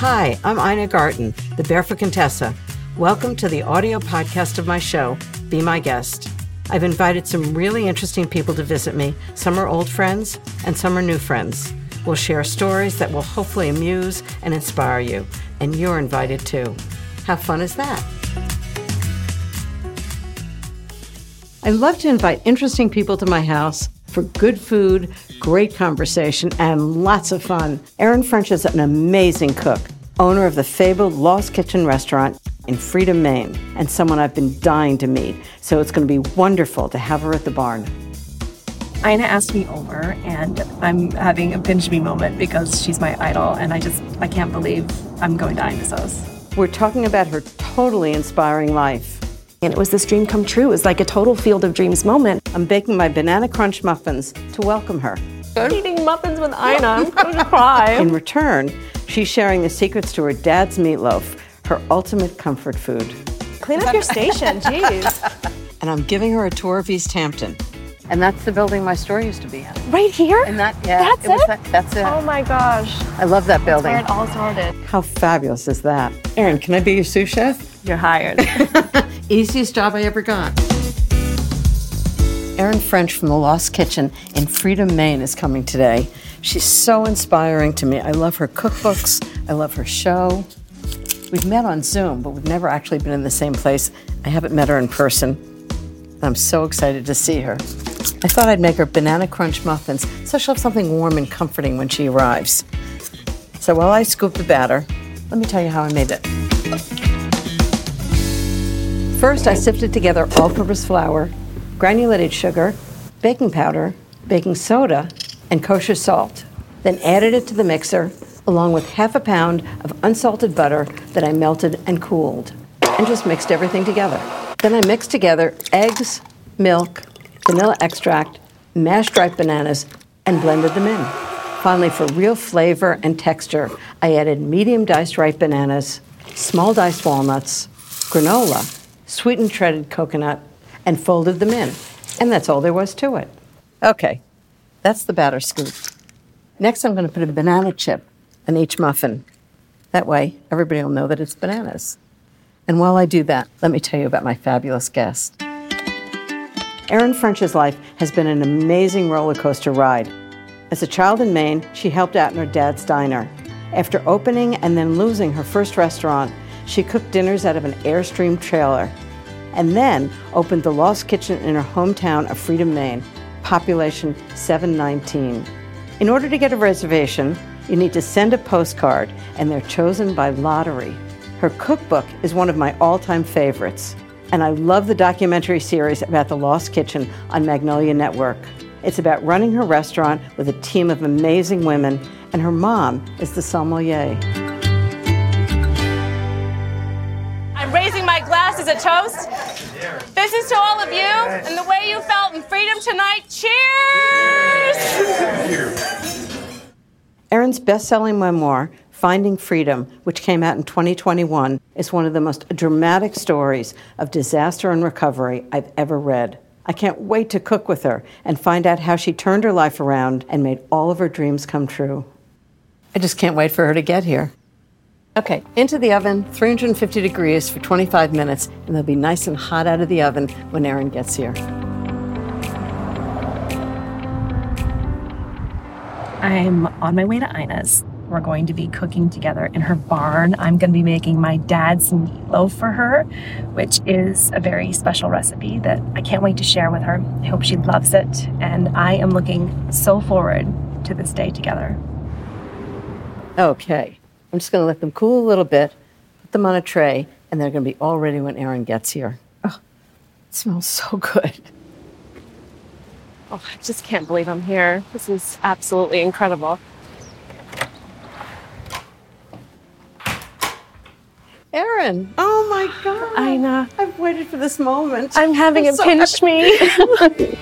Hi, I'm Ina Garten, the Barefoot Contessa. Welcome to the audio podcast of my show, Be My Guest. I've invited some really interesting people to visit me. Some are old friends, and some are new friends. We'll share stories that will hopefully amuse and inspire you, and you're invited too. How fun is that? I love to invite interesting people to my house for good food, great conversation, and lots of fun. Erin French is an amazing cook, owner of the fabled Lost Kitchen restaurant in Freedom, Maine, and someone I've been dying to meet. So it's going to be wonderful to have her at the barn. Ina asked me over, and I'm having a pinch me moment because she's my idol, and I just I can't believe I'm going to Ina's house. We're talking about her totally inspiring life. And it was this dream come true. It was like a total field of dreams moment. I'm baking my banana crunch muffins to welcome her. I'm eating muffins with Ina. I'm going to cry. In return, she's sharing the secrets to her dad's meatloaf, her ultimate comfort food. Clean up your station, jeez. And I'm giving her a tour of East Hampton. And that's the building my store used to be in. Right here? And that, yeah, That's was it? that- that's it. Oh my gosh. I love that building. Where it all started. How fabulous is that? Erin, can I be your sous chef? You're hired. Easiest job I ever got. Erin French from the Lost Kitchen in Freedom, Maine is coming today. She's so inspiring to me. I love her cookbooks, I love her show. We've met on Zoom, but we've never actually been in the same place. I haven't met her in person. I'm so excited to see her. I thought I'd make her banana crunch muffins so she'll have something warm and comforting when she arrives. So while I scoop the batter, let me tell you how I made it. First, I sifted together all purpose flour, granulated sugar, baking powder, baking soda, and kosher salt. Then added it to the mixer along with half a pound of unsalted butter that I melted and cooled, and just mixed everything together. Then I mixed together eggs, milk, vanilla extract, mashed ripe bananas, and blended them in. Finally, for real flavor and texture, I added medium diced ripe bananas, small diced walnuts, granola, sweetened shredded coconut, and folded them in. And that's all there was to it. Okay, that's the batter scoop. Next, I'm going to put a banana chip on each muffin. That way, everybody will know that it's bananas. And while I do that, let me tell you about my fabulous guest. Erin French's life has been an amazing roller coaster ride. As a child in Maine, she helped out in her dad's diner. After opening and then losing her first restaurant, she cooked dinners out of an Airstream trailer and then opened the Lost Kitchen in her hometown of Freedom, Maine, population 719. In order to get a reservation, you need to send a postcard, and they're chosen by lottery. Her cookbook is one of my all time favorites, and I love the documentary series about the Lost Kitchen on Magnolia Network. It's about running her restaurant with a team of amazing women, and her mom is the sommelier. Toast. This is to all of you and the way you felt in freedom tonight. Cheers! Erin's best selling memoir, Finding Freedom, which came out in 2021, is one of the most dramatic stories of disaster and recovery I've ever read. I can't wait to cook with her and find out how she turned her life around and made all of her dreams come true. I just can't wait for her to get here. Okay, into the oven, 350 degrees for 25 minutes, and they'll be nice and hot out of the oven when Erin gets here. I'm on my way to Ina's. We're going to be cooking together in her barn. I'm going to be making my dad's meatloaf for her, which is a very special recipe that I can't wait to share with her. I hope she loves it. And I am looking so forward to this day together. Okay, I'm just going to let them cool a little bit, put them on a tray, and they're going to be all ready when Erin gets here. Oh, it smells so good. Oh, I just can't believe I'm here. This is absolutely incredible. Erin. oh my God. Ina. I've waited for this moment. I'm having I'm a so pinch me.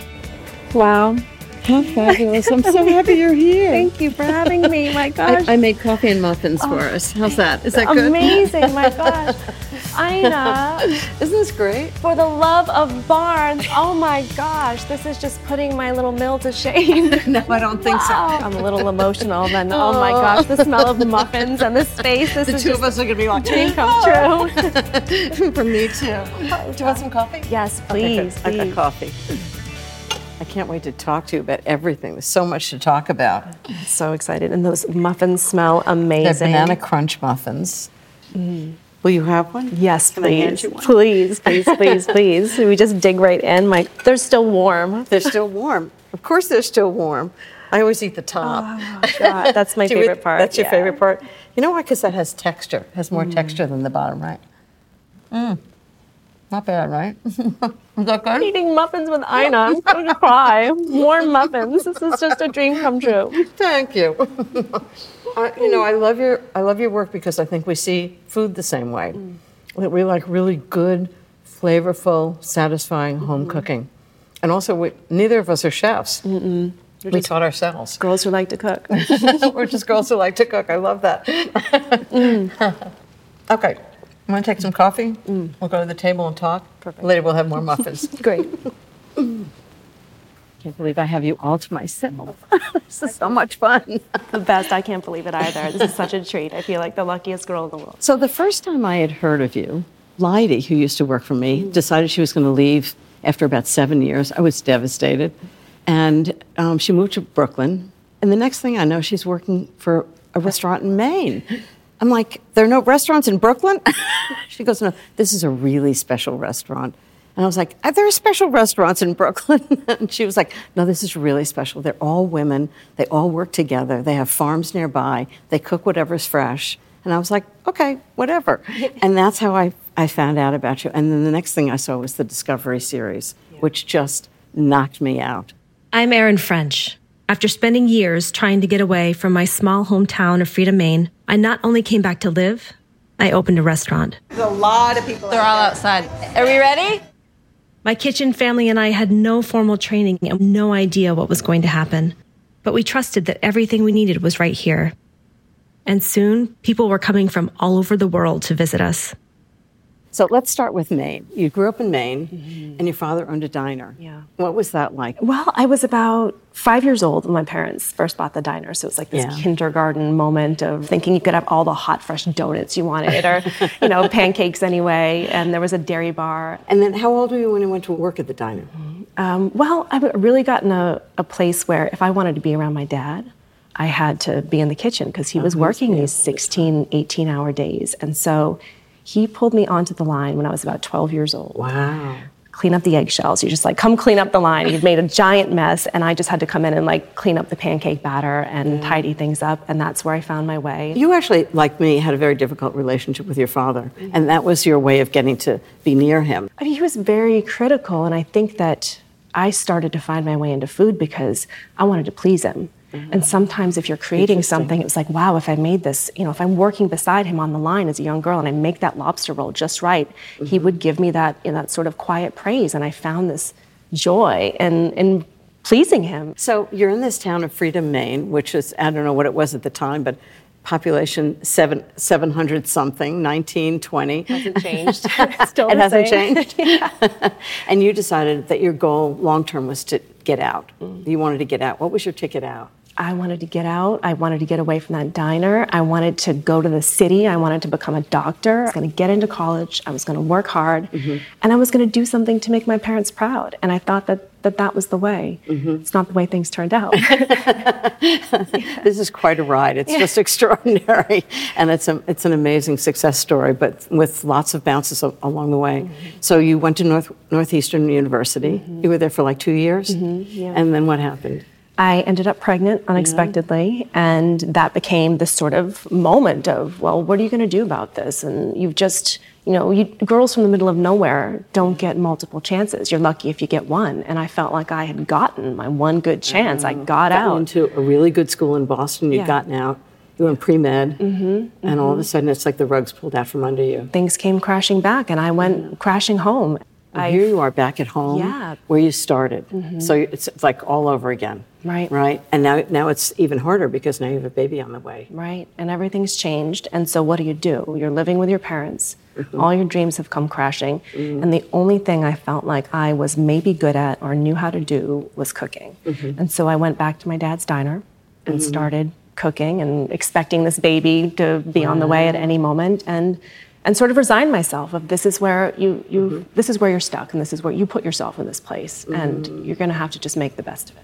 wow. How fabulous. I'm so happy you're here. Thank you for having me. My gosh. I, I made coffee and muffins for oh. us. How's that? Is that good? Amazing. My gosh. Ina, Isn't this great? for the love of barns. Oh my gosh, this is just putting my little mill to shame. No, I don't think Wow. I'm a little emotional then. Oh my oh. gosh, the smell of muffins and the space. This The is two of us are going to be like, dream come oh. true. For me too. Do you want some coffee? Yes, Okay, please. I got coffee. I can't wait to talk to you about everything. There's so much to talk about. So excited. And those muffins smell amazing. They're banana crunch muffins. Will you have one? Yes, Can please. you one? Please, please, please, please. We just dig right in. My, they're still warm. They're still warm. Of course, they're still warm. I always eat the top. God, that's my Do you eat- favorite part. That's your yeah. favorite part. You know why? Because that has texture. Has more texture than the bottom, right? Mm. Not bad, right? Is that good? Eating muffins with Ina. I'm going to cry. Warm muffins. This is just a dream come true. Thank you. I, you know, I love your I love your work because I think we see food the same way. Mm. That we like really good, flavorful, satisfying home mm-hmm. cooking, and also we, neither of us are chefs. We taught ourselves. Girls who like to cook. We're just girls who like to cook. I love that. Mm. okay, I'm gonna take some coffee. We'll go to the table and talk. Perfect. Later, we'll have more muffins. Great. Can't believe I have you all to myself. this is so much fun. The best. I can't believe it either. This is such a treat. I feel like the luckiest girl in the world. So the first time I had heard of you, Lydy, who used to work for me, decided she was going to leave after about seven years. I was devastated, and um, she moved to Brooklyn. And the next thing I know, she's working for a restaurant in Maine. I'm like, there are no restaurants in Brooklyn. she goes, no, this is a really special restaurant. And I was like, "Uh, there are special restaurants in Brooklyn. and she was like, no, this is really special. They're all women. They all work together. They have farms nearby. They cook whatever's fresh. And I was like, okay, whatever. and that's how I, I found out about you. And then the next thing I saw was the Discovery series, which just knocked me out. I'm Erin French. After spending years trying to get away from my small hometown of Freedom, Maine, I not only came back to live, I opened a restaurant. There's a lot of people. They're all outside. Are we ready? My kitchen family and I had no formal training and no idea what was going to happen, but we trusted that everything we needed was right here. And soon, people were coming from all over the world to visit us. So let's start with Maine. You grew up in Maine, and your father owned a diner. Yeah. What was that like? Well, I was about five years old when my parents first bought the diner. So it was like this Yeah. kindergarten moment of thinking you could have all the hot, fresh donuts you wanted or, you know, pancakes anyway. And there was a dairy bar. And then how old were you when you went to work at the diner? Um, well, I really got in a, a place where if I wanted to be around my dad, I had to be in the kitchen because he was working these 16, 18 hour days. And so he pulled me onto the line when I was about 12 years old. Wow. Clean up the eggshells. You're just like, come clean up the line. You've made a giant mess, and I just had to come in and like clean up the pancake batter and tidy things up. And that's where I found my way. You actually, like me, had a very difficult relationship with your father, mm-hmm. and that was your way of getting to be near him. I mean, he was very critical, and I think that I started to find my way into food because I wanted to please him. And mm-hmm. sometimes, if you're creating something, it was like, wow, if I made this, you know, if I'm working beside him on the line as a young girl and I make that lobster roll just right, he mm-hmm. would give me that, you know, that sort of quiet praise. And I found this joy in, in pleasing him. So you're in this town of Freedom, Maine, which is, I don't know what it was at the time, but population seven, 700 something, 19, 20. Hasn't changed. Still it hasn't same. changed. and you decided that your goal long term was to get out. Mm-hmm. You wanted to get out. What was your ticket out? I wanted to get out. I wanted to get away from that diner. I wanted to go to the city. I wanted to become a doctor. I was going to get into college. I was going to work hard. Mm-hmm. And I was going to do something to make my parents proud. And I thought that that, that was the way. Mm-hmm. It's not the way things turned out. This is quite a ride. It's just extraordinary, and it's a, it's an amazing success story, but with lots of bounces a- along the way. Mm-hmm. So you went to North Northeastern University. You were there for like two years, and then what happened? I ended up pregnant unexpectedly, and that became this sort of moment of, well, what are you going to do about this? And you've just, you know, you, girls from the middle of nowhere don't get multiple chances. You're lucky if you get one. And I felt like I had gotten my one good chance. I mm-hmm. got Gotten out. into a really good school in Boston. You'd Yeah. gotten out. You went pre med, mm-hmm. mm-hmm. and all of a sudden it's like the rugs pulled out from under you. Things came crashing back, and I went crashing home. And here you are back at home, Yeah. where you started. So it's, it's like all over again. Right. Right. And now, now it's even harder because now you have a baby on the way. Right. And everything's changed. And so what do you do? You're living with your parents. Mm-hmm. All your dreams have come crashing. Mm-hmm. And the only thing I felt like I was maybe good at or knew how to do was cooking. Mm-hmm. And so I went back to my dad's diner and started cooking and expecting this baby to be on the way at any moment and and sort of resign myself of this is where you you this is where you're stuck and this is where you put yourself in this place and you're going to have to just make the best of it.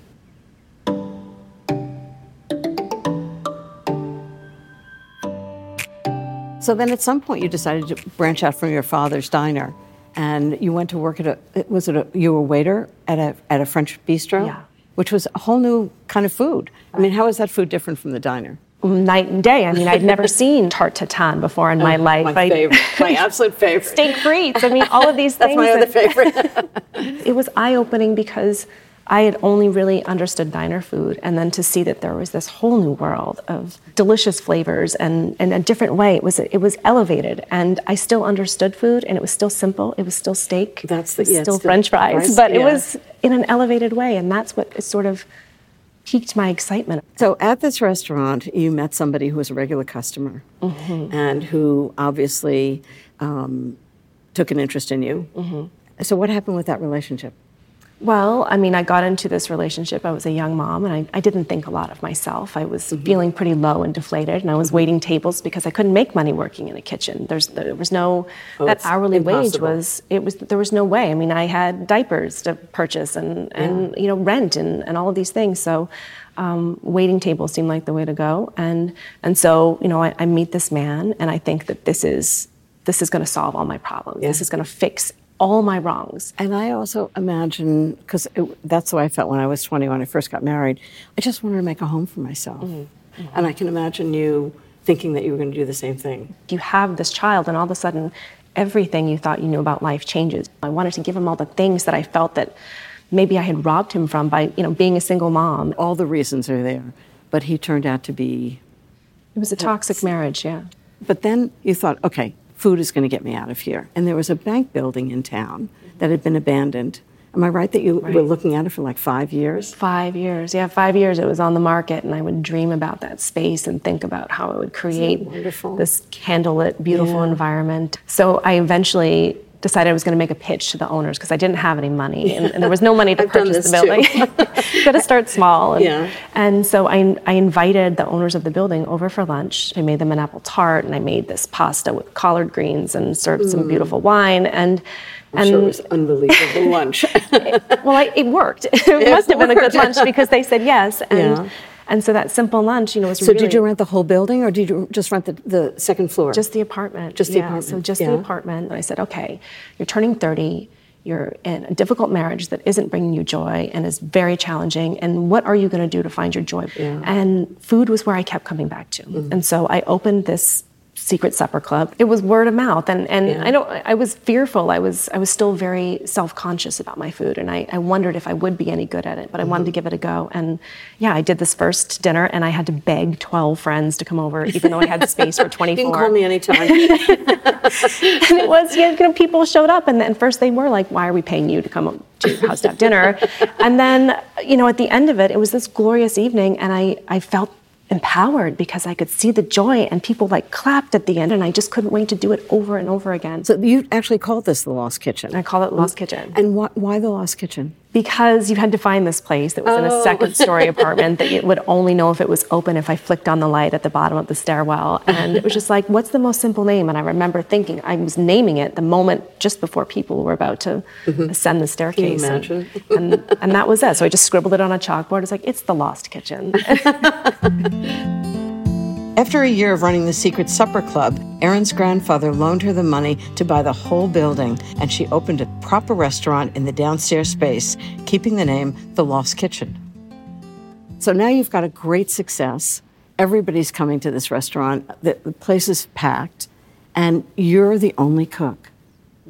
So then at some point you decided to branch out from your father's diner and you went to work at a, was it a, you were a waiter at a, at a French bistro? Yeah. Which was a whole new kind of food. I mean, how is that food different from the diner? night and day. I mean, I'd never seen tarte tatin before in my life. Oh, My I- favorite, my absolute favorite. steak frites. I mean, all of these That's things. my other favorite. it was eye opening because I had only really understood diner food, and then to see that there was this whole new world of delicious flavors and in a different way. It was it was elevated, and I still understood food, and it was still simple. It was still steak. That's the- it was yeah, still French fries, fries, but it was in an elevated way, and that's what sort of piqued my excitement. So at this restaurant, you met somebody who was a regular customer Mm-hmm. and who obviously um, took an interest in you. Mm-hmm. So what happened with that relationship? Well, I mean, I got into this relationship. I was a young mom, and I, I didn't think a lot of myself. I was Mm-hmm. feeling pretty low and deflated, and I was waiting tables because I couldn't make money working in a kitchen. There's there was no Oh, that hourly wage was it was there was no way. I mean, I had diapers to purchase and and you know rent and, and all of these things. So. Um, waiting tables seemed like the way to go, and and so you know I, I meet this man, and I think that this is this is going to solve all my problems. This is going to fix all my wrongs. And I also imagine, because that's the way I felt when I was 20, when I first got married, I just wanted to make a home for myself. Mm-hmm. And I can imagine you thinking that you were going to do the same thing. you have this child and all of a sudden everything you thought you knew about life changes i wanted to give him all the things that i felt that maybe i had robbed him from by you know being a single mom All the reasons are there, but he turned out to be. it was a toxic marriage yeah But then you thought, okay, food is going to get me out of here. And there was a bank building in town that had been abandoned. Am I right that you were looking at it for like five years? five years yeah five years it was on the market and i would dream about that space and think about how i would create wonderful? this candlelit beautiful Yeah. environment so i eventually decided i was going to make a pitch to the owners because i didn't have any money and, and there was no money to purchase the building got to start small and, Yeah. and so I, I invited the owners of the building over for lunch i made them an apple tart and i made this pasta with collard greens and served some mm. beautiful wine and I'm and sure it was unbelievable lunch. well, I, it worked. it must have been a good lunch because they said yes. And, Yeah. And so that simple lunch, you know, was so really did you rent the whole building or did you just rent the, the second floor? just the apartment. Just the Yeah, apartment, So just yeah. the apartment. And I said, okay, you're turning 30. You're in a difficult marriage that isn't bringing you joy and is very challenging. And what are you going to do to find your joy? Yeah. Mm-hmm. And food was where I kept coming back to. And so I opened this secret supper club. It was word of mouth, and and Yeah. I don't. I was fearful. I was I was still very self conscious about my food, and I, I wondered if I would be any good at it. But I Mm-hmm. wanted to give it a go. And yeah, I did this first dinner, and I had to beg twelve friends to come over, even though I had space for twenty you can call me anytime. and it was yeah, you know people showed up and then first they were like why are we paying you to come to your house to have dinner and then you know at the end of it it was this glorious evening and i i felt empowered because i could see the joy and people like clapped at the end and i just couldn't wait to do it over and over again so you actually called this the Lost Kitchen. i call it lost kitchen And why, why the Lost Kitchen? Because you had to find this place that was in a Oh. second story apartment that you would only know if it was open if I flicked on the light at the bottom of the stairwell. And it was just like, what's the most simple name? And I remember thinking, I was naming it the moment just before people were about to mm-hmm. ascend the staircase. And- imagine? And, and, that was it. So I just scribbled it on a chalkboard. It's like, it's the Lost Kitchen. After a year of running the Secret Supper Club, Erin's grandfather loaned her the money to buy the whole building, and she opened a proper restaurant in the downstairs space, keeping the name The Lost Kitchen. So now you've got a great success. Everybody's coming to this restaurant. The, the place is packed, and you're the only cook.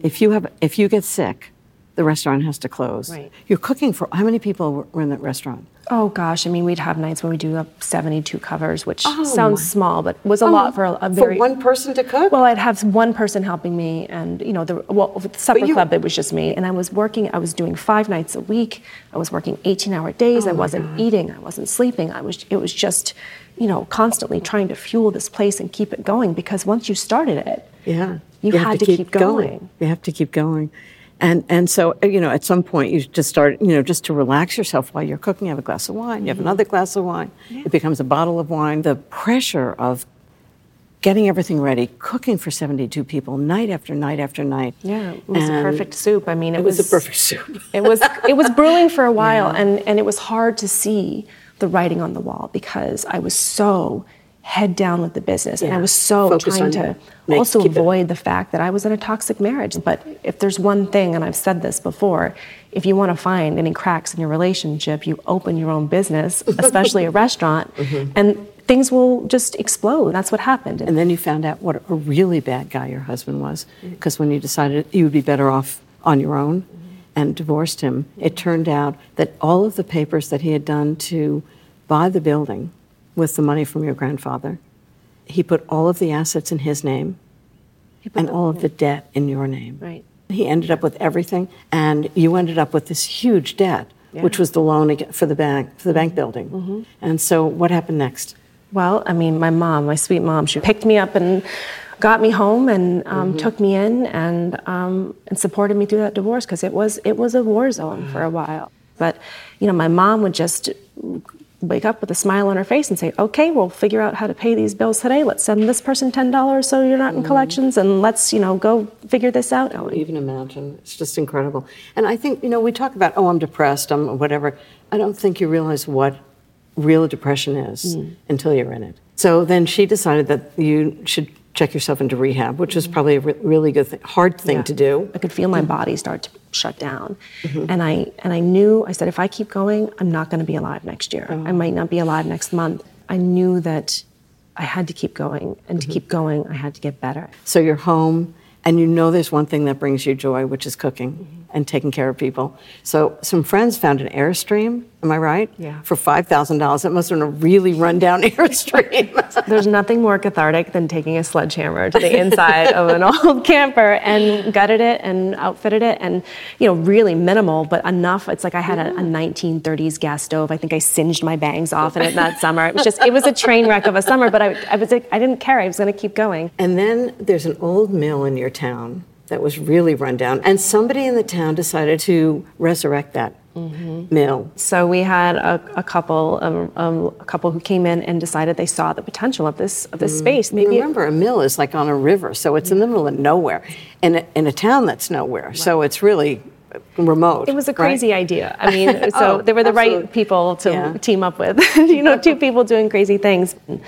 If you have, if you get sick, the restaurant has to close. Right. You're cooking for how many people were in that restaurant? Oh gosh, I mean, we'd have nights when we do up 72 covers, which Oh, sounds my- small, but was a oh. lot for a, a for very. one person to cook. Well, I'd have one person helping me, and you know, the well, with the supper you- club, it was just me, and I was working. I was doing five nights a week. I was working 18-hour days. Oh I wasn't eating. I wasn't sleeping. I was. It was just, you know, constantly trying to fuel this place and keep it going because once you started it, Yeah. You have had to keep going. You have to keep going. And, and so, uh, you know, at some point you just start, you know, just to relax yourself while you're cooking, you have a glass of wine, you have another glass of wine, it becomes a bottle of wine. The pressure of getting everything ready, cooking for 72 people night after night after night. yeah, it was a perfect soup. I mean, it, It was a perfect soup. it was it was brewing for a while and and it was hard to see the writing on the wall because I was so head down with the business. And I was so Focused trying to make- also keep it- avoid the fact that I was in a toxic marriage. But if there's one thing and I've said this before if you want to find any cracks in your relationship you open your own business especially a restaurant Mm-hmm. and things will just explode. That's what happened. And then you found out what a really bad guy your husband was. Because when you decided you would be better off on your own and divorced him, it turned out that all of the papers that he had done to buy the building with the money from your grandfather, he put all of the assets in his name and all of the debt in your name. Right. He ended up with everything, and you ended up with this huge debt, which was the loan for the bank for the bank building. And so, what happened next? Well, I mean, my mom, my sweet mom, she picked me up and got me home and um, took me in and um, and supported me through that divorce because it was it was a war zone for a while. But you know, my mom would just wake up with a smile on her face and say, "Okay, we'll figure out how to pay these bills today. Let's send this person ten dollars so you're not in mm-hmm. collections, and let's you know go figure this out." Ellie." even imagine. It's just incredible. And I think, you know, we talk about, oh, I'm depressed, I'm whatever. I don't think you realize what real depression is mm. until you're in it. So then she decided that you should check yourself into rehab, which is mm-hmm. probably a re- really good thing, hard thing Yeah. to do. I could feel my mm. body start to shut down, mm-hmm. and I and I knew I said if I keep going, I'm not going to be alive next year. Oh. I might not be alive next month. I knew that I had to keep going, and to mm-hmm. keep going, I had to get better. So you're home, and you know there's one thing that brings you joy, which is cooking mm-hmm. And taking care of people. So some friends found an Airstream, am I right? Yeah. For $5,000. It must have been a really rundown Airstream. There's nothing more cathartic than taking a sledgehammer to the inside of an old camper and gutted it and outfitted it and you know really minimal but enough it's like I had a, a 1930s gas stove I think I singed my bangs off in it that summer it was just it was a train wreck of a summer but I, I was I didn't care I was going to keep going And then there's an old mill in your town that was really run down, and somebody in the town decided to resurrect that mill. So we had a, a couple, um, um, a couple who came in and decided they saw the potential of this of this space. Maybe it- Remember, a mill is like on a river, so it's in the middle of nowhere, in a, in a town that's nowhere. So it's really remote. it was a right? crazy idea. I mean, so Oh, they were the right people to Yeah. team up with. you know, two people doing crazy things. And,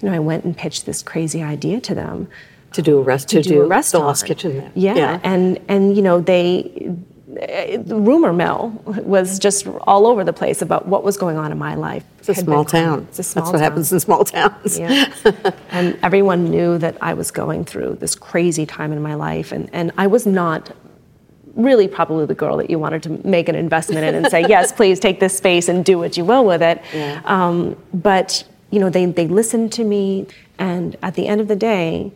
you know, I went and pitched this crazy idea to them. To do a rest to, do a the. Lost Kitchen there. Yeah, and and you know they. The rumor mill was just all over the place about what was going on in my life. It's a Had small town. It's a small That's what town. happens in small towns. Yeah. and everyone knew that I was going through this crazy time in my life. And, and I was not really probably the girl that you wanted to make an investment in and say, yes, please take this space and do what you will with it. Yeah. Um, but, you know, they, they listened to me. And at the end of the day,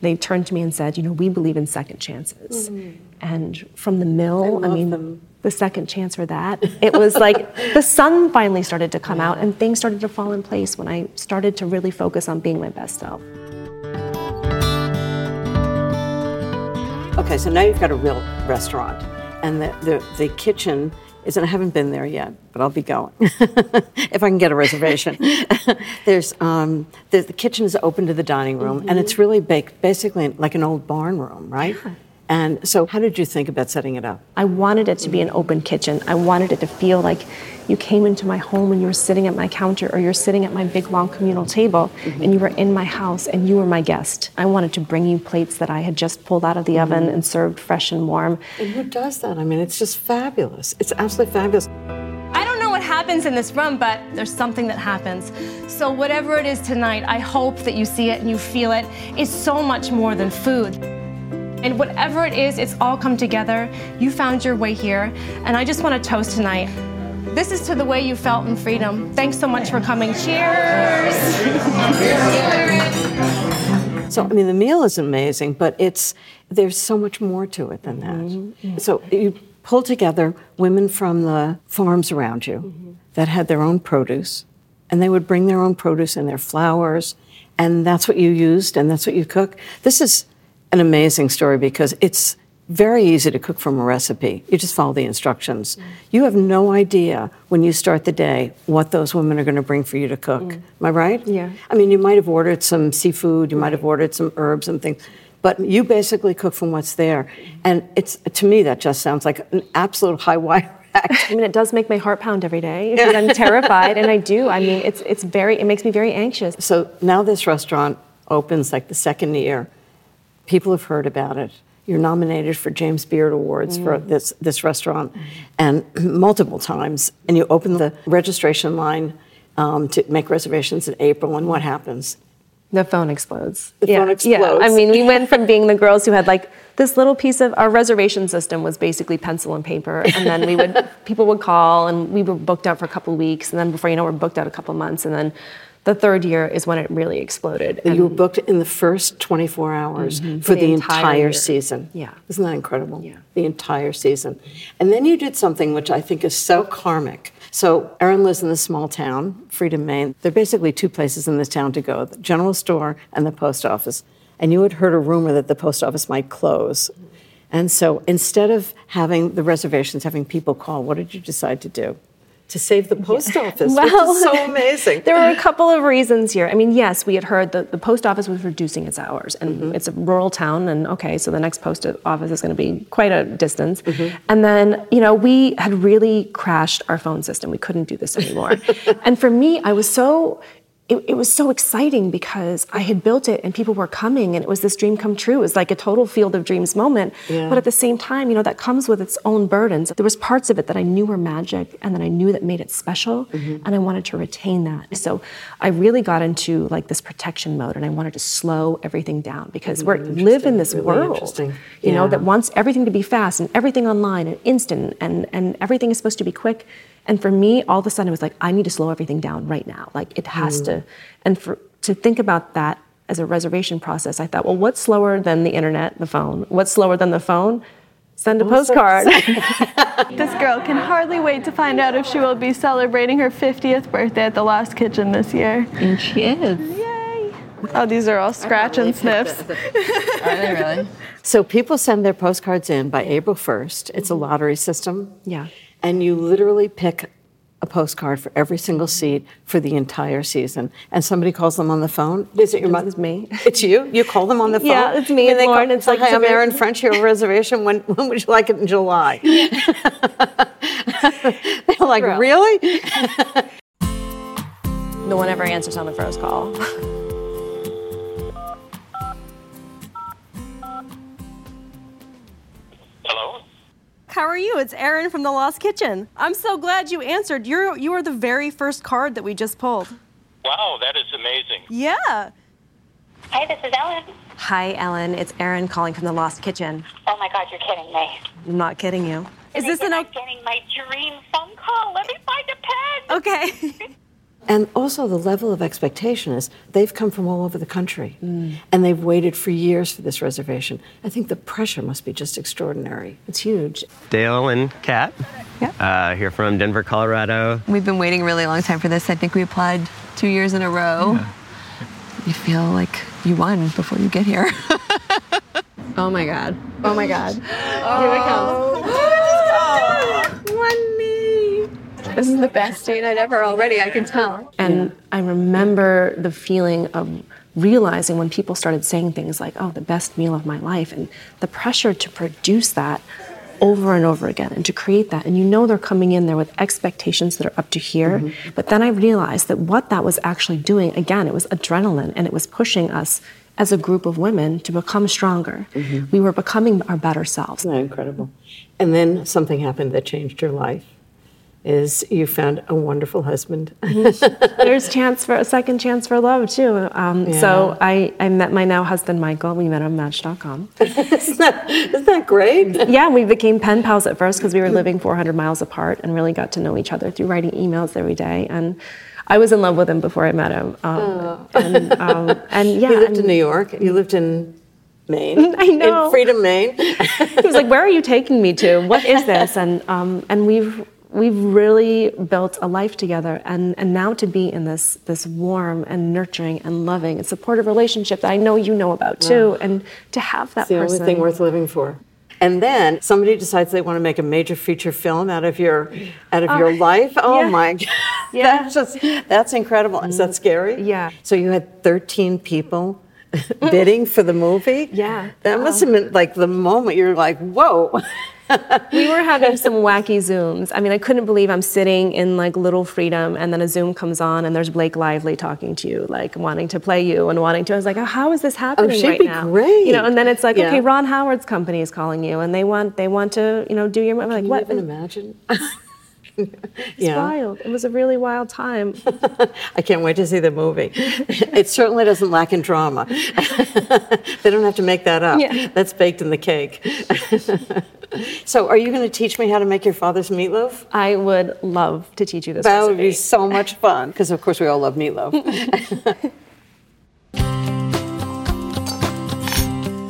they turned to me and said, you know, we believe in second chances. And from the mill, I, Mm-hmm. mean, them. the second chance for that. It was like the sun finally started to come out and things started to fall in place when I started to really focus on being my best self. Okay, so now you've got a real restaurant, and the, the, the kitchen is, and I haven't been there yet, but I'll be going if I can get a reservation. There's um, the, the kitchen is open to the dining room, and it's really baked, basically like an old barn room, right? And so, how did you think about setting it up? I wanted it to be an open kitchen. I wanted it to feel like you came into my home and you were sitting at my counter or you're sitting at my big long communal table mm-hmm. and you were in my house and you were my guest. I wanted to bring you plates that I had just pulled out of the oven mm-hmm. and served fresh and warm. And who does that? I mean, it's just fabulous. It's absolutely fabulous. I don't know what happens in this room, but there's something that happens. So, whatever it is tonight, I hope that you see it and you feel it. It's so much more than food. And whatever it is, it's all come together. You found your way here. And I just want to toast tonight This is to the way you felt in freedom. Thanks so much for coming. Cheers. So I mean, the meal is amazing, but it's there's so much more to it than that. Mm-hmm. So you pull together women from the farms around you Mm-hmm. that had their own produce, and they would bring their own produce and their flowers, and that's what you used, and that's what you cook. This is an amazing story because it's very easy to cook from a recipe. You just follow the instructions. Mm. You have no idea when you start the day what those women are going to bring for you to cook. Mm. Am I right? Yeah. I mean, you might have ordered some seafood, you might have ordered some herbs and things, but you basically cook from what's there. Mm. And it's to me that just sounds like an absolute high wire act. I mean, it does make my heart pound every day I'm terrified, and I do. I mean, it's it's very. It makes me very anxious. So now this restaurant opens like the second year. People have heard about it. You're nominated for James Beard Awards for this this restaurant, and multiple times. And you open the registration line um, to make reservations in April. And what happens? The phone explodes. The yeah. phone Yeah. explodes. I mean, we went from being the girls who had like this little piece of our reservation system was basically pencil and paper, and then we would people would call, and we were booked out for a couple of weeks, and then before you know, we're booked out a couple of months, and then the third year is when it really exploded. you were booked in the first 24 hours mm-hmm. for the, the entire, entire season. Yeah. Isn't that incredible? Yeah. The entire season. And then you did something which I think is so karmic. So Erin lives in this small town, Freedom, Maine. There are basically two places in this town to go, the general store and the post office. And you had heard a rumor that the post office might close. And so instead of having the reservations, having people call, what did you decide to do? To save the post office, which is so amazing. There were a couple of reasons here. I mean, yes, we had heard that the post office was reducing its hours, and Mm-hmm. it's a rural town, and okay, so the next post office is going to be quite a distance. Mm-hmm. And then, you know, we had really crashed our phone system. We couldn't do this anymore. and for me, I was so. It, it was so exciting because I had built it and people were coming and it was this dream come true. It was like a total field of dreams moment. Yeah. But at the same time, you know, that comes with its own burdens. There was parts of it that I knew were magic and that I knew that made it special Mm-hmm. and I wanted to retain that. So I really got into like this protection mode and I wanted to slow everything down because we live in this Really world, interesting. you know, that wants everything to be fast and everything online and instant and and everything is supposed to be quick. And for me, all of a sudden it was like I need to slow everything down right now. Like it has Mm. to and for to think about that as a reservation process, I thought, well, what's slower than the internet, the phone? What's slower than the phone? Send a postcard. This girl can hardly wait to find out if she will be celebrating her 50th birthday at the Lost Kitchen this year. And she is. Yay! Oh, these are all scratch and sniffs. Are they really? So people send their postcards in by April 1st. It's a lottery system. Yeah. And you literally pick a postcard for every single seat for the entire season. And somebody calls them on the phone. Is it your mother? It's me. It's you? You call them on the phone? Yeah, it's me, And it's they Lauren. Call, It's like Hi, it's a I'm very- Erin French. You have a reservation. When, when would you like it in July? They're like, really? No one ever answers on the first call. How are you? It's Erin from the Lost Kitchen. I'm so glad you answered. You're you are the very first card that we just pulled. Wow, that is amazing. Yeah. Hi, this is Ellen. Hi, Ellen. It's Erin calling from the Lost Kitchen. Oh my God, you're kidding me. I'm not kidding you. Is this an I'm getting my dream phone call? Let me find a pen. okay? And also, the level of expectation is they've come from all over the country and they've waited for years for this reservation. I think the pressure must be just extraordinary. It's huge. Dale and Kat. Uh, here from Denver, Colorado. We've been waiting a really long time for this. I think we applied two years in a row. You feel like you won before you get here. oh my God. Oh my God. Here it comes. One me. This is the best date I'd ever already, I can tell. And I remember the feeling of realizing when people started saying things like, oh, the best meal of my life, and the pressure to produce that over and over again and to create that. And you know they're coming in there with expectations that are up to here. Mm-hmm. But then I realized that what that was actually doing, again, it was adrenaline and it was pushing us as a group of women to become stronger. Mm-hmm. We were becoming our better selves. Isn't that incredible? And then something happened that changed your life. Is you found a wonderful husband. There's chance for a second chance for love too. Um, So I, I met my now husband Michael. We met on Match.com. isn't, that, isn't that great? yeah, we became pen pals at first because we were living 400 miles apart and really got to know each other through writing emails every day. And I was in love with him before I met him. Um, and, um, and yeah, You lived in New York. You lived in Maine. I know. In Freedom, Maine. he was like, "Where are you taking me to? What is this?" And um, and we've we've really built a life together, and and now to be in this this warm and nurturing and loving and supportive relationship that I know you know about too, and to have that It's the person. only thing worth living for. And then somebody decides they want to make a major feature film out of your out of oh, your life. Oh yeah. my god. Yeah. That's just that's incredible. Is that scary? Yeah. So you had 13 people bidding for the movie? Yeah. That must uh-huh. have been like the moment you're like, "Whoa." we were having some wacky zooms. I mean, I couldn't believe I'm sitting in like Little Freedom, and then a Zoom comes on, and there's Blake Lively talking to you, like wanting to play you and wanting to. I was like, oh, how is this oh, happening she'd right be now? great. You know, and then it's like, Yeah. okay, Ron Howard's company is calling you, and they want they want to, you know, do your. I'm like, Can you even imagine? It's yeah. wild. It was a really wild time. I can't wait to see the movie. It certainly doesn't lack in drama. they don't have to make that up. Yeah. That's baked in the cake. so, are you going to teach me how to make your father's meatloaf? I would love to teach you this That would be so much fun because, of course, we all love meatloaf.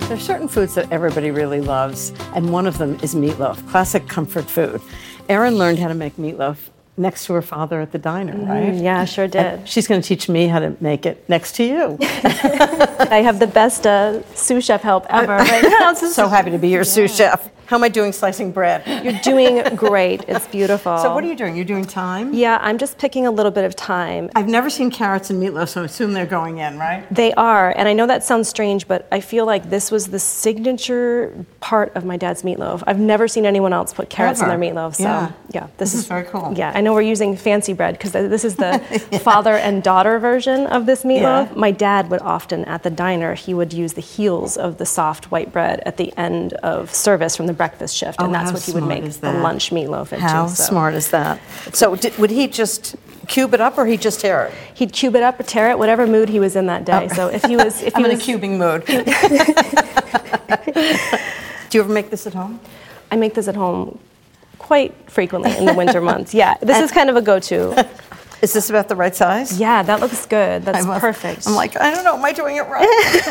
There are certain foods that everybody really loves, and one of them is meatloaf, classic comfort food. Erin learned how to make meatloaf next to her father at the diner, right? Mm, yeah, sure did. And she's going to teach me how to make it next to you. I have the best uh, sous chef help ever right now. So happy to be your sous chef. How am I doing slicing bread? You're doing great. It's beautiful. So what are you doing? You're doing thyme? Yeah, I'm just picking a little bit of thyme. I've never seen carrots and meatloaf, so I assume they're going in, right? They are, and I know that sounds strange, but I feel like this was the signature part of my dad's meatloaf. I've never seen anyone else put carrots Ever. in their meatloaf. So Yeah. yeah, This is very cool. Yeah, I know we're using fancy bread because this is the father and daughter version of this meatloaf. Yeah. My dad would often at the diner he would use the heels of the soft white bread at the end of service from the breakfast shift, oh, and Oh, that's what he would make the lunch meatloaf into. How so. smart is that? So did, would he just cube it up or he'd just tear it? He'd cube it up or tear it, whatever mood he was in that day. Oh. So if he was, if I'm he in was, a cubing mood. Do you ever make this at home? I make this at home quite frequently in the winter months. Yeah, this is kind of a go-to. Is this about the right size? Yeah, that looks good. That's must- perfect. I'm like, I don't know, am I doing it right?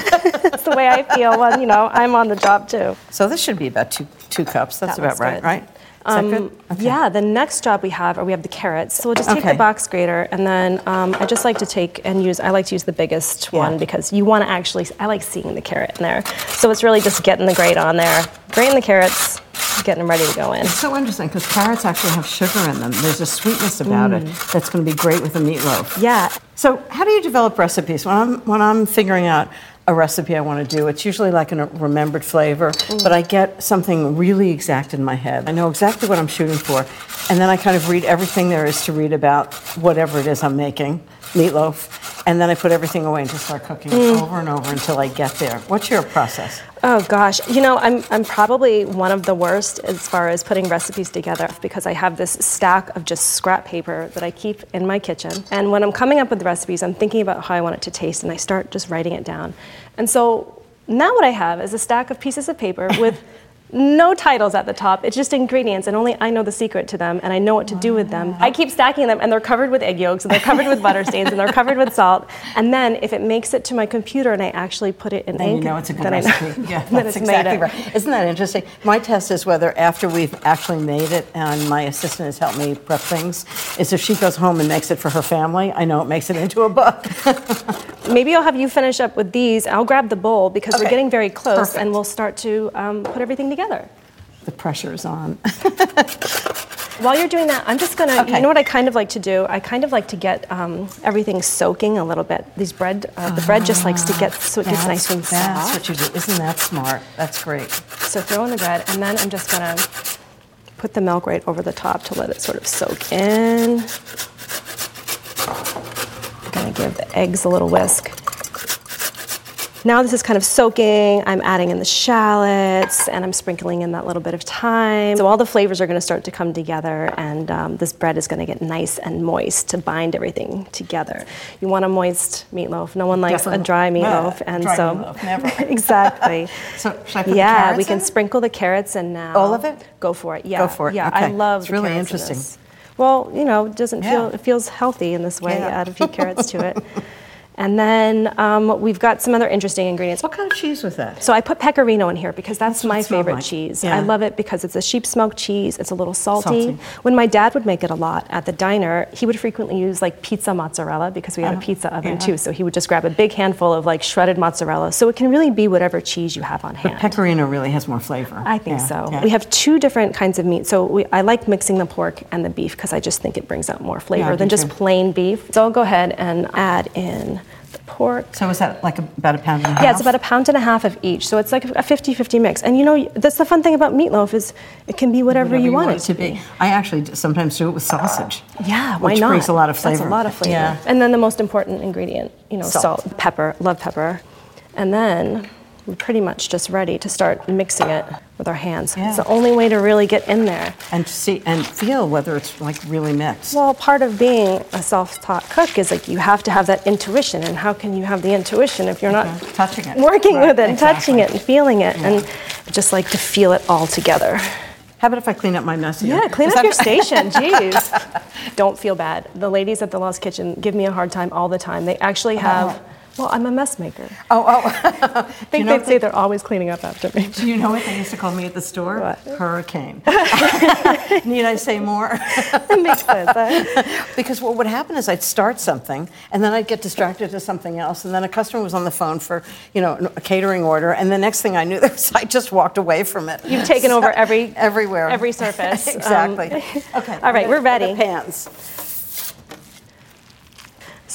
that's the way I feel when you know I'm on the job too. so this should be about two two cups. That's That about right, good. right? Um? Okay. Yeah, the next job we have, or we have the carrots. So we'll just take Okay. the box grater, and then um, I just like to take and use. I like to use the biggest Yeah. one because you want to actually. I like seeing the carrot in there. So it's really just getting the grate on there, grating the carrots, getting them ready to go in. It's so interesting because carrots actually have sugar in them. There's a sweetness about it mm. that's going to be great with a meatloaf. Yeah, So, how do you develop recipes? When I'm when I'm figuring out a recipe I want to do, it's usually like a remembered flavor, mm. but I get something really exact in my head. I know exactly what I'm shooting for, and then I kind of read everything there is to read about whatever it is I'm making, meatloaf, and then I put everything away and just start cooking it mm. over and over until I get there. What's your process? Oh gosh, you know, I'm, I'm probably one of the worst as far as putting recipes together because I have this stack of just scrap paper that I keep in my kitchen. And when I'm coming up with the recipes, I'm thinking about how I want it to taste and I start just writing it down. And so now what I have is a stack of pieces of paper with no titles at the top. It's just ingredients, and only I know the secret to them, and I know what to do with them. I keep stacking them, and they're covered with egg yolks, and they're covered with butter stains, and they're covered with salt. And then, if it makes it to my computer, and I actually put it in Then ink, you know it's a good recipe. Yeah, that's exactly right. Isn't that interesting? My test is whether after we've actually made it and my assistant has helped me prep things, is if she goes home and makes it for her family, I know it makes it into a book. Maybe I'll have you finish up with these. I'll grab the bowl because we're getting very close, Perfect. and we'll start to um, put everything together. The pressure is on. While you're doing that, I'm just gonna. Okay. You know what I kind of like to do? I kind of like to get um, everything soaking a little bit. These bread, uh, the bread just likes to get so it gets nice and That's- That's what you do. Isn't that smart? That's great. So throw in the bread, and then I'm just gonna put the milk right over the top to let it sort of soak in. I'm gonna give the eggs a little whisk. Now this is kind of soaking. I'm adding in the shallots and I'm sprinkling in that little bit of thyme. So all the flavors are going to start to come together and um, this bread is going to get nice and moist to bind everything together. You want a moist meatloaf. No one likes Definitely. a dry No, meatloaf. and dry so meatloaf, never. exactly. So should I put the yeah, we can in? sprinkle the carrots and now All of it? Go for it. Yeah. Go for it, Yeah, I okay. love It's the really carrots in interesting. this. Well, you know, it doesn't feel it feels healthy in this way. Yeah. Add a few carrots to it. And then um, we've got some other interesting ingredients. What kind of cheese was that? So I put pecorino in here because that's, what my favorite like. cheese. Yeah. I love it because it's a sheep smoked cheese. It's a little salty. Salty. When my dad would make it a lot at the diner, he would frequently use like pizza mozzarella because we had a pizza oven yeah. too. So he would just grab a big handful of like shredded mozzarella. So it can really be whatever cheese you have on hand. But Pecorino really has more flavor. I think Yeah, so. We have two different kinds of meat. So we, I like mixing the pork and the beef because I just think it brings out more flavor than just too. plain beef. So I'll go ahead and add in pork. So is that like about a pound and a half? Yeah, it's about a pound and a half of each. So it's like a 50-50 mix. And you know, that's the fun thing about meatloaf is it can be whatever, Whatever you want it to be. I actually sometimes do it with sausage. Yeah, why which not? brings a lot of flavor. That's a lot of flavor. Yeah. And then the most important ingredient, you know, Salt. salt, pepper, love pepper. And then we're pretty much just ready to start mixing it with our hands. Yeah. It's the only way to really get in there. And see and feel whether it's like really mixed. Well, part of being a self-taught cook is like you have to have that intuition, and how can you have the intuition if you're not Touching it. working Right, with it, and touching it, and feeling it, and just like to feel it all together? How about if I clean up my mess here? Yeah, clean Is up your station. Jeez. Don't feel bad. The ladies at the Lost Kitchen give me a hard time all the time. They actually have. Well, I'm a mess maker. Oh, oh. I think know they'd say they're always cleaning up after me. Do you know what they used to call me at the store? What? Hurricane. Need I say more? It makes sense. huh? because what would happen is I'd start something, and then I'd get distracted to something else, and then a customer was on the phone for, you know, a catering order, and the next thing I knew, was, I just walked away from it. You've taken over every everywhere, every surface. Um, exactly. okay. all right, we're ready. Pans.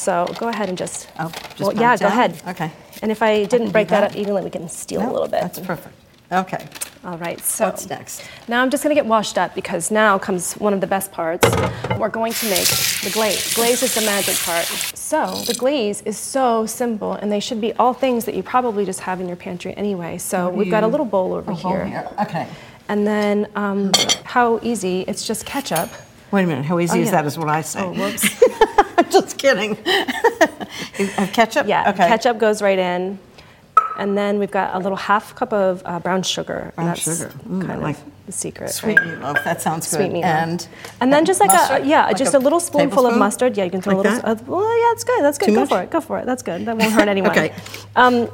So go ahead and just. Oh, just well, yeah, go down? ahead. Okay. And if I didn't break that that. up evenly, we can steal a little bit. That's perfect. Okay. All right, so What's next? now I'm just gonna get washed up because now comes one of the best parts. We're going to make the glaze. Glaze is the magic part. So the glaze is so simple and they should be all things that you probably just have in your pantry anyway. So we've got a little bowl over here. here, okay. And then um, how easy, it's just ketchup. Wait a minute. How easy Oh, is that? Is what I say. Oh, whoops. just kidding. Uh, ketchup. Yeah, Okay. ketchup goes right in. And then we've got a little half cup of uh, brown sugar. Brown that's sugar. Mm, I kind like of the secret. Sweet right? meatloaf. That sounds good. Sweet meatloaf. And And then just like mustard? a yeah, Like just a, little spoonful of mustard. Yeah, you can throw Like a little. that? Uh, well, yeah, it's good. That's good. Too go much? for it. Go for it. That's good. That won't hurt anyone. Okay. Um,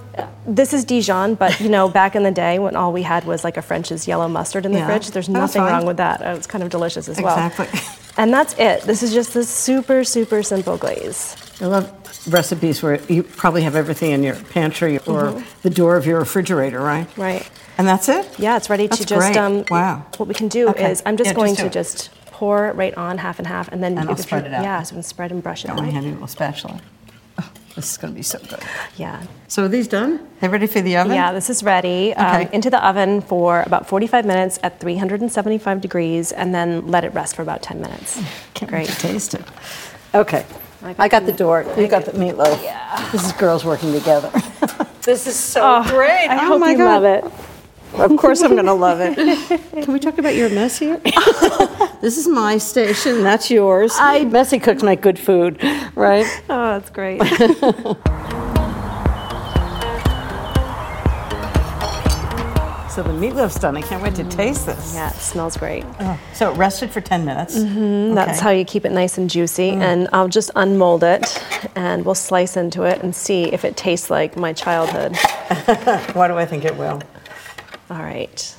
this is Dijon, but you know, back in the day when all we had was like a French's yellow mustard in the Yeah, fridge, there's nothing wrong with that. It's kind of delicious as well. Exactly. And that's it. This is just this super, super simple glaze. I love recipes where you probably have everything in your pantry or Mhm. the door of your refrigerator, right? Right. And that's it? Yeah, it's ready That's to just. great. Um, Wow. What we can do Okay. is I'm just Yeah, going just to it. just pour right on half and half, and then And I'll spread you- it out. Yeah, so we can spread and brush it. Got my right? handy little spatula. Oh, this is going to be so good. Yeah. So are these done? They're ready for the oven? Yeah, this is ready. Um, Okay. into the oven for about 45 minutes at 375 degrees, and then let it rest for about 10 minutes. Can't Great. wait to taste it. Okay. I got I got the- the door. You got the meatloaf. Yeah. This is girls working together. this is so Oh, great. I oh hope my you God. love it. Of course, I'm going to love it. Can we talk about your mess here? this is my station. That's yours. I messy cooks make good food, right? Oh, that's great. So the meatloaf's done. I can't wait to taste this. yeah, it smells great. So it rested for 10 minutes. Mm, That's how you keep it nice and juicy. And I'll just unmold it, and we'll slice into it and see if it tastes like my childhood. Why do I think it will? All right.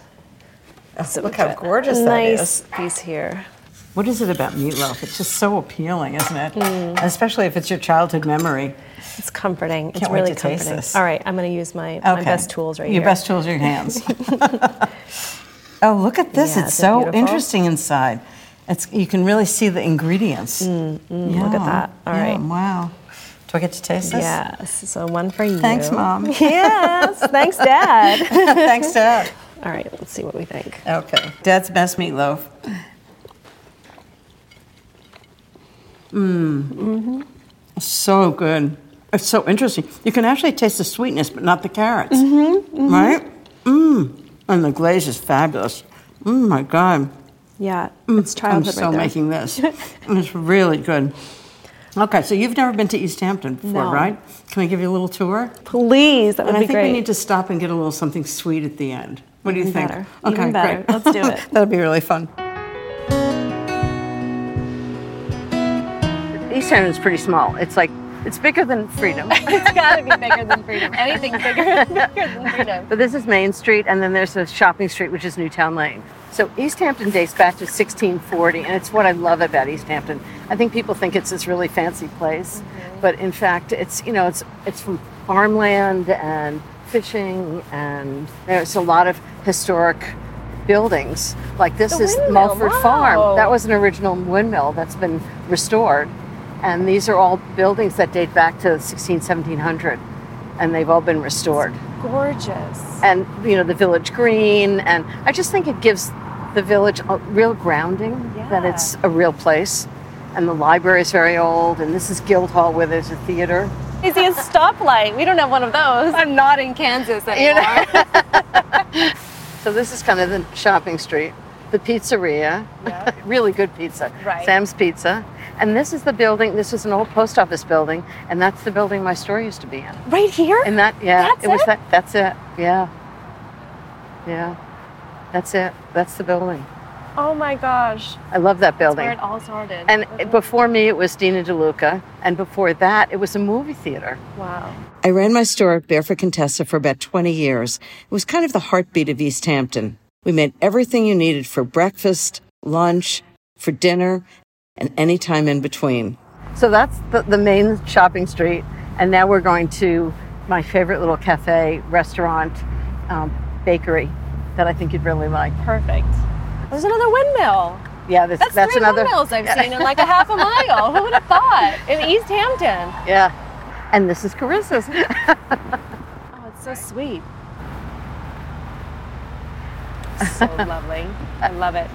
So look how gorgeous a that nice is. piece here. What is it about meatloaf? It's just so appealing, isn't it? Mm. Especially if it's your childhood memory. It's comforting. it's Can't wait really to taste comforting. this. All right, I'm going to use my, my best tools right your here. Your best tools are your hands. oh, look at this. Yeah, it's isn't it so beautiful? interesting inside. It's, you can really see the ingredients. Mm, look at that. All yeah, right. Wow. Do I get to taste this? Yes. So one for you. Thanks, Mom. Yes. Thanks, Dad. Thanks, Dad. All right. Let's see what we think. Okay. Dad's best meatloaf. Mmm. Mm-hmm. So good. It's so interesting. You can actually taste the sweetness, but not the carrots. Mm-hmm, Right? Mmm. And the glaze is fabulous. Oh my God. Yeah, Mm, it's childhood I'm so right there. making this. it's really good. Okay, so you've never been to East Hampton before, No. right? Can we give you a little tour? Please, that would and I be think great. we need to stop and get a little something sweet at the end. What do you Even think? better. Okay, Even better. great. Let's do it. That'll be really fun. East Hampton is pretty small. It's like it's bigger than Freedom. it's got to be bigger than freedom. Anything's bigger, bigger than freedom. But this is Main Street, and then there's a shopping street, which is Newtown Lane. So East Hampton dates back to 1640, and it's what I love about East Hampton. I think people think it's this really fancy place, mm-hmm. but in fact, it's you know it's it's from farmland and fishing, and there's a lot of historic buildings. Like this The is Mulford wow. Farm. That was an original windmill that's been restored, and these are all buildings that date back to 16, 1700, and they've all been restored Gorgeous. and you know the village green and i just think it gives the village a real grounding that it's a real place and the library is very old and this is guildhall where there's a theater Is he a stoplight? We don't have one of those. I'm not in Kansas anymore. so this is kind of the shopping street the pizzeria really good pizza Right. sam's pizza and this is the building this is an old post office building and that's the building my store used to be in right here? and that yeah That's it was it? that that's it yeah yeah that's it that's the building oh my gosh. I love that That's building. where it all started. And before me, it was Dean & DeLuca. And before that, it was a movie theater. wow. I ran my store at Barefoot Contessa for about 20 years. It was kind of the heartbeat of East Hampton. We made everything you needed for breakfast, lunch, for dinner, and any time in between. So that's the, the main shopping street. And now we're going to my favorite little cafe, restaurant, um, bakery that I think you'd really like. Perfect. There's another windmill. Yeah, this, That's, that's three another. windmills I've seen in like a half a mile. Who would have thought? In East Hampton. Yeah. And this is Carissa's. Oh, it's so sweet. So lovely. I love it.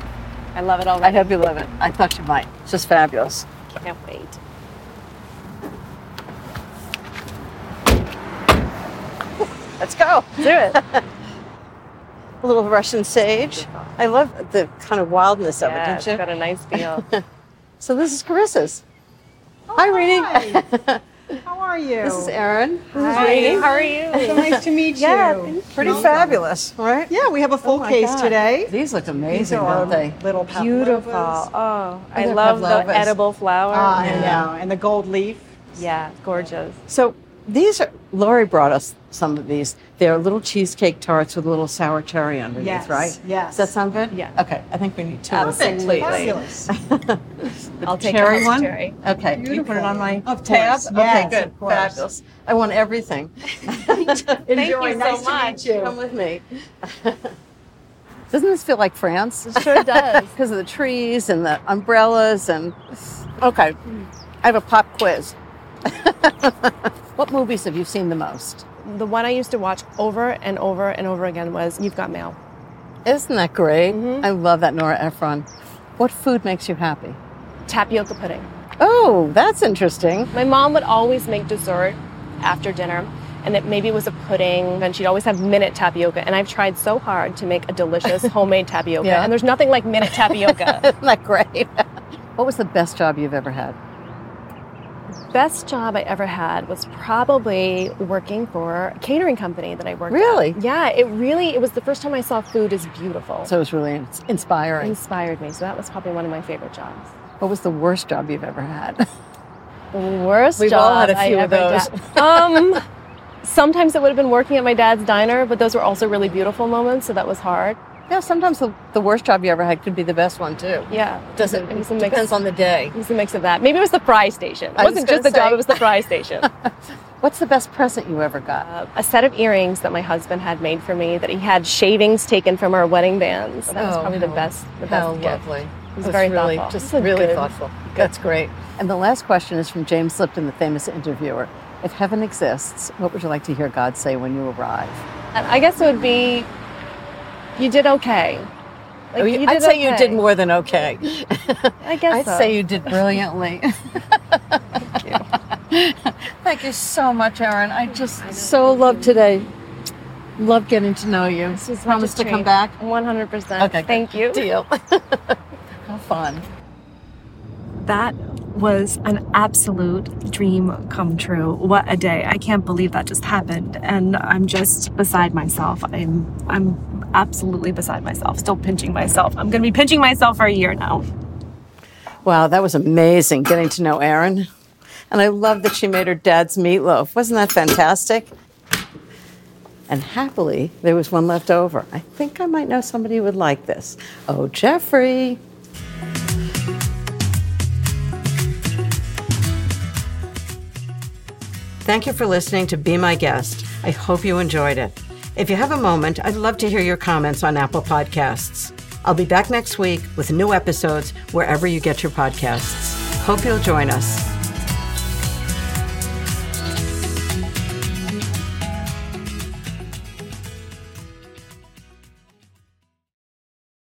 I love it I hope you love it. I thought you might. It's just fabulous. Can't wait. Let's go. Do it. A little Russian sage. I love the kind of wildness yeah, of it, it's don't you? got a nice feel. So this is Carissa's. Hi, Reenie. How are you? This is Erin. This is Hi, how are you? So nice to meet you. Yeah, Pretty fabulous, right? Yeah, we have a full Oh case God. today. These look These amazing, are don't they? little Beautiful. pavlovas. Oh, I they're love the edible flower. Ah, I know, and the gold leaf. Yeah, gorgeous. So these are, Lori brought us some of these. They're little cheesecake tarts with a little sour cherry underneath, Yes, right? yes. Does that sound good? Yeah. Okay, I think we need two Absolutely. Fabulous. I'll take cherry a house one. cherry. Okay, you put it on my Of tab. course, okay, good, of fabulous. I want everything. Enjoy. you nice so to much. meet you. Come with me. Doesn't this feel like France? It sure does. Because of the trees and the umbrellas and. Okay, I have a pop quiz. what movies have you seen the most? The one I used to watch over and over and over again was You've Got Mail. Isn't that great? Mm-hmm. I love that Nora Ephron. What food makes you happy? Tapioca pudding. Oh, that's interesting. My mom would always make dessert after dinner, and it maybe was a pudding, and she'd always have minute tapioca. And I've tried so hard to make a delicious homemade tapioca, Yeah. and there's nothing like minute tapioca. Isn't that great? what was the best job you've ever had? Best job I ever had was probably working for a catering company that I worked at. Really? Yeah, it really it was the first time I saw food as beautiful. So it was really ins- inspiring. inspired me. So that was probably one of my favorite jobs. What was the worst job you've ever had? The worst We've job all had a few of those. Um, sometimes it would have been working at my dad's diner, but those were also really beautiful moments, so that was hard. Yeah, sometimes the, the worst job you ever had could be the best one too. Yeah, Doesn't it was a mix. depends on the day. It was a mix of that. Maybe it was the fry station. It I was wasn't just the gonna job; it was the fry station. What's the best present you ever got? Uh, a set of earrings that my husband had made for me. That he had shavings taken from our wedding bands. That was Oh, probably the best. The How best gift. lovely. It was very really, thoughtful. Just really good. thoughtful. That's great. And the last question is from James Lipton, the famous interviewer. If heaven exists, what would you like to hear God say when you arrive? I guess it would be, you did okay. Like, Oh, you- I'd did say you did more than okay. I guess I'd so. say you did brilliantly. Thank you Thank you so much, Erin. I just so love today. Love getting to know you. Promise to come back. 100%. Okay. Thank you. Deal. How fun. That was an absolute dream come true. What a day. I can't believe that just happened and I'm just beside myself. I'm I'm absolutely beside myself. Still pinching myself. I'm going to be pinching myself for a year now. Wow, that was amazing getting to know Erin. And I love that she made her dad's meatloaf. Wasn't that fantastic? And happily, there was one left over. I think I might know somebody who would like this. Oh, Jeffrey. Thank you for listening to Be My Guest. I hope you enjoyed it. If you have a moment, I'd love to hear your comments on Apple Podcasts. I'll be back next week with new episodes wherever you get your podcasts. Hope you'll join us.